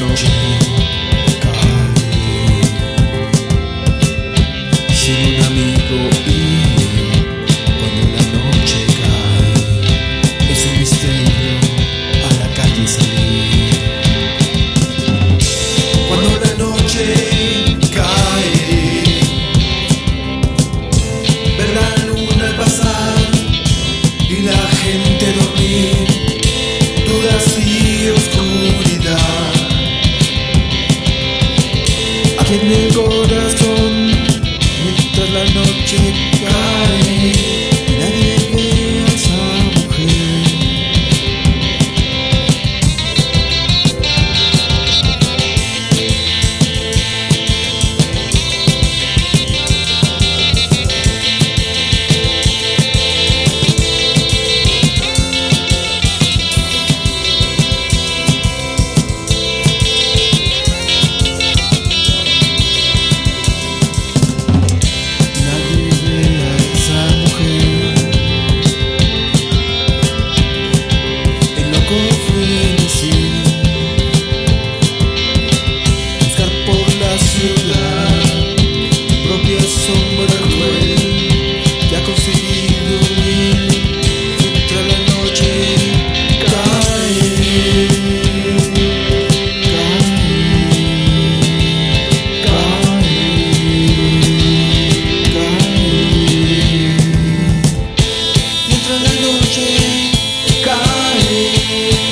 energy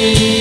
you.